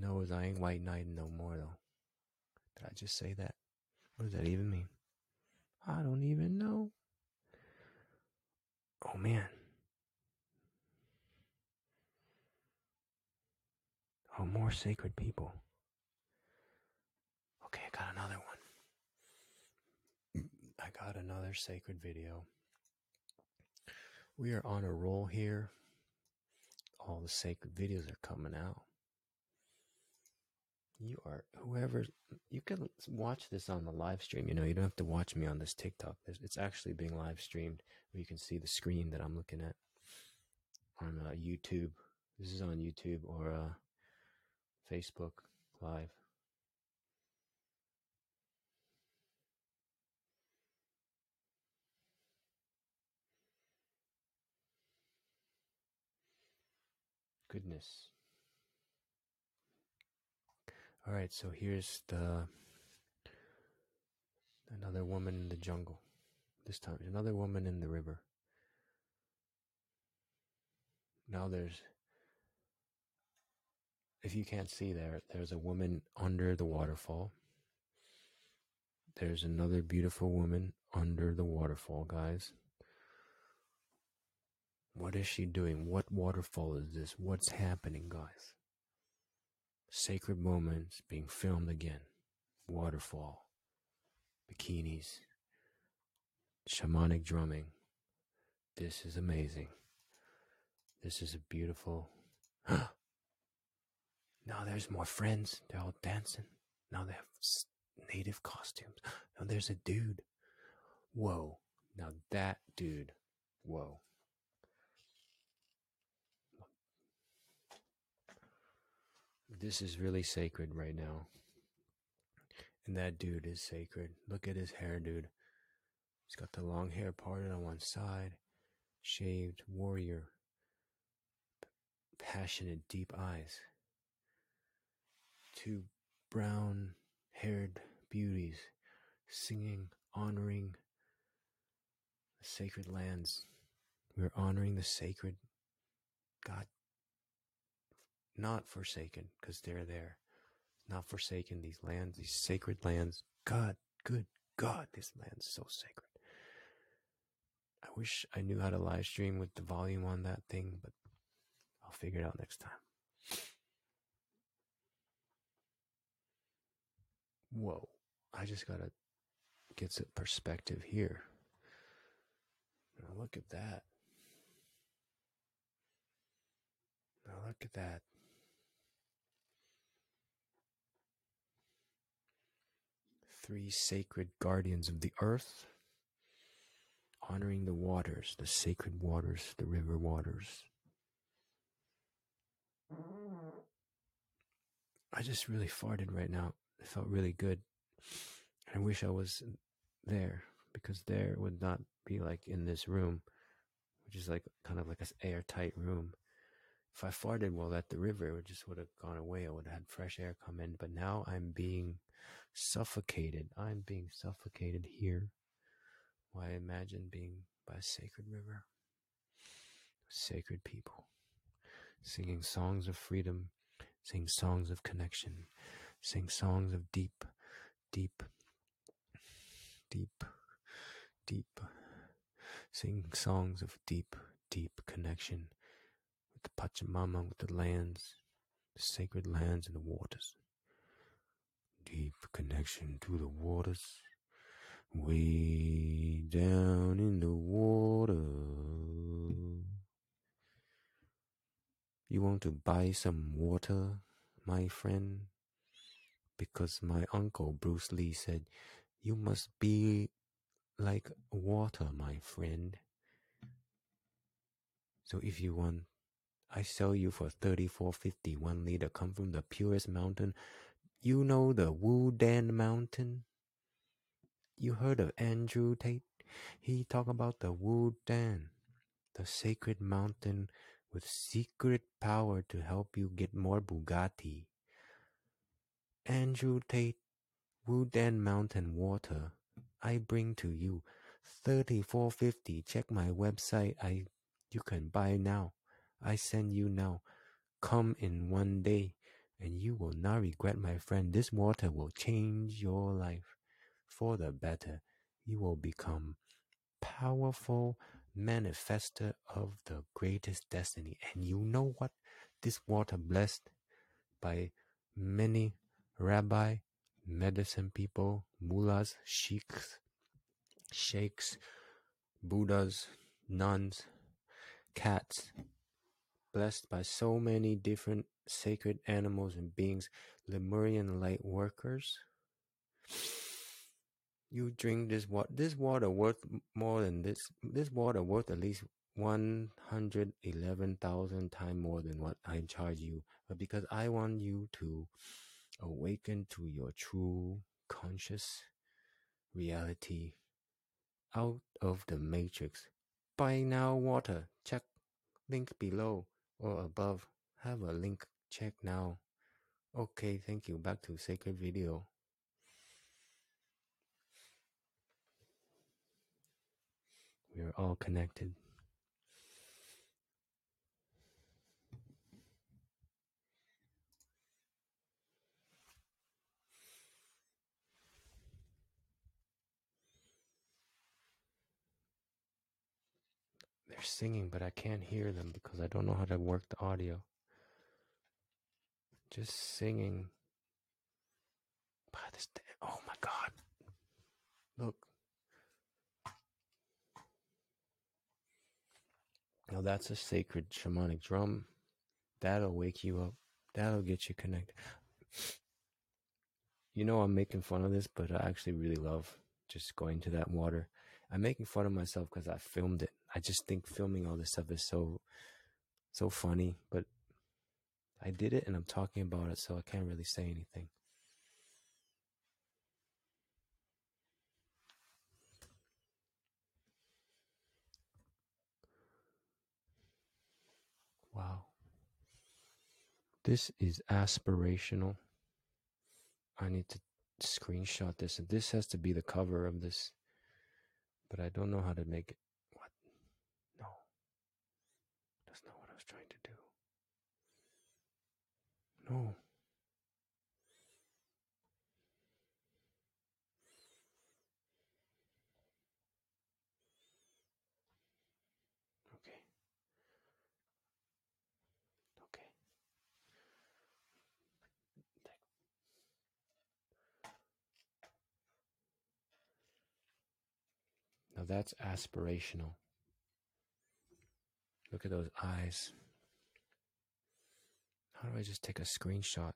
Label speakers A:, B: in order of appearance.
A: know is I ain't white knighting no more though. Did I just say that? What does that even mean? I don't even know. Oh man. Oh, more sacred people. Okay, I got another one. I got another sacred video. We are on a roll here. All the sacred videos are coming out. You are whoever you can watch this on the live stream. You know, you don't have to watch me on this TikTok. It's actually being live streamed where you can see the screen that I'm looking at on uh, YouTube. This is on YouTube or uh, Facebook Live. Goodness. All right, so here's the another woman in the jungle. This time, another woman in the river. Now there's if you can't see there, there's a woman under the waterfall. There's another beautiful woman under the waterfall, guys. What is she doing? What waterfall is this? What's happening, guys? Sacred moments being filmed again. Waterfall, bikinis, shamanic drumming. This is amazing. This is a beautiful. now there's more friends. They're all dancing. Now they have native costumes. Now there's a dude. Whoa. Now that dude. Whoa. This is really sacred right now. And that dude is sacred. Look at his hair, dude. He's got the long hair parted on one side, shaved warrior, passionate, deep eyes. Two brown haired beauties singing, honoring the sacred lands. We're honoring the sacred God not forsaken because they're there. Not forsaken these lands, these sacred lands. God, good God, this land's so sacred. I wish I knew how to live stream with the volume on that thing, but I'll figure it out next time. Whoa, I just gotta get some perspective here. Now look at that. Now look at that. Three sacred guardians of the earth, honoring the waters, the sacred waters, the river waters. I just really farted right now. It felt really good. I wish I was there because there would not be like in this room, which is like kind of like an airtight room if I farted while at the river, it just would have gone away. I would have had fresh air come in. But now I'm being suffocated. I'm being suffocated here. Why I imagine being by a sacred river, sacred people, singing songs of freedom, sing songs of connection, sing songs of deep, deep, deep, deep, sing songs of deep, deep connection with the Pachamama, with the lands, the sacred lands and the waters. Deep connection to the waters, way down in the water. You want to buy some water, my friend? Because my uncle Bruce Lee said, You must be like water, my friend. So if you want I sell you for thirty-four fifty one liter. Come from the purest mountain. You know the Wu Dan Mountain. You heard of Andrew Tate? He talk about the Wu Dan, the sacred mountain with secret power to help you get more Bugatti. Andrew Tate, Wu Dan Mountain water. I bring to you thirty-four fifty. Check my website. I you can buy now. I send you now. Come in one day. and you will not regret, my friend. This water will change your life for the better. You will become powerful manifester of the greatest destiny. And you know what? This water blessed by many rabbi, medicine people, mullahs, sheikhs, sheikhs, buddhas, nuns, cats, blessed by so many different sacred animals and beings, Lemurian light workers. You drink this water. This water worth more than this. This water worth at least one hundred eleven thousand times more than what I charge you. But because I want you to awaken to your true conscious reality out of the matrix. Buy now water. Check link below or above. Have a link. Check now. Okay, thank you. Back to sacred video. We are all connected. They're singing, but I can't hear them because I don't know how to work the audio. Just singing by this. Day. Oh my God. Look. Now that's a sacred shamanic drum. That'll wake you up. That'll get you connected. You know, I'm making fun of this, but I actually really love just going to that water. I'm making fun of myself because I filmed it. I just think filming all this stuff is so so funny, but I did it and I'm talking about it, so I can't really say anything. Wow. This is aspirational. I need to screenshot this, and this has to be the cover of this but I don't know how to make it. What? No. That's not what I was trying to do. No. Okay. Okay. Now that's aspirational. Look at those eyes. How do I just take a screenshot?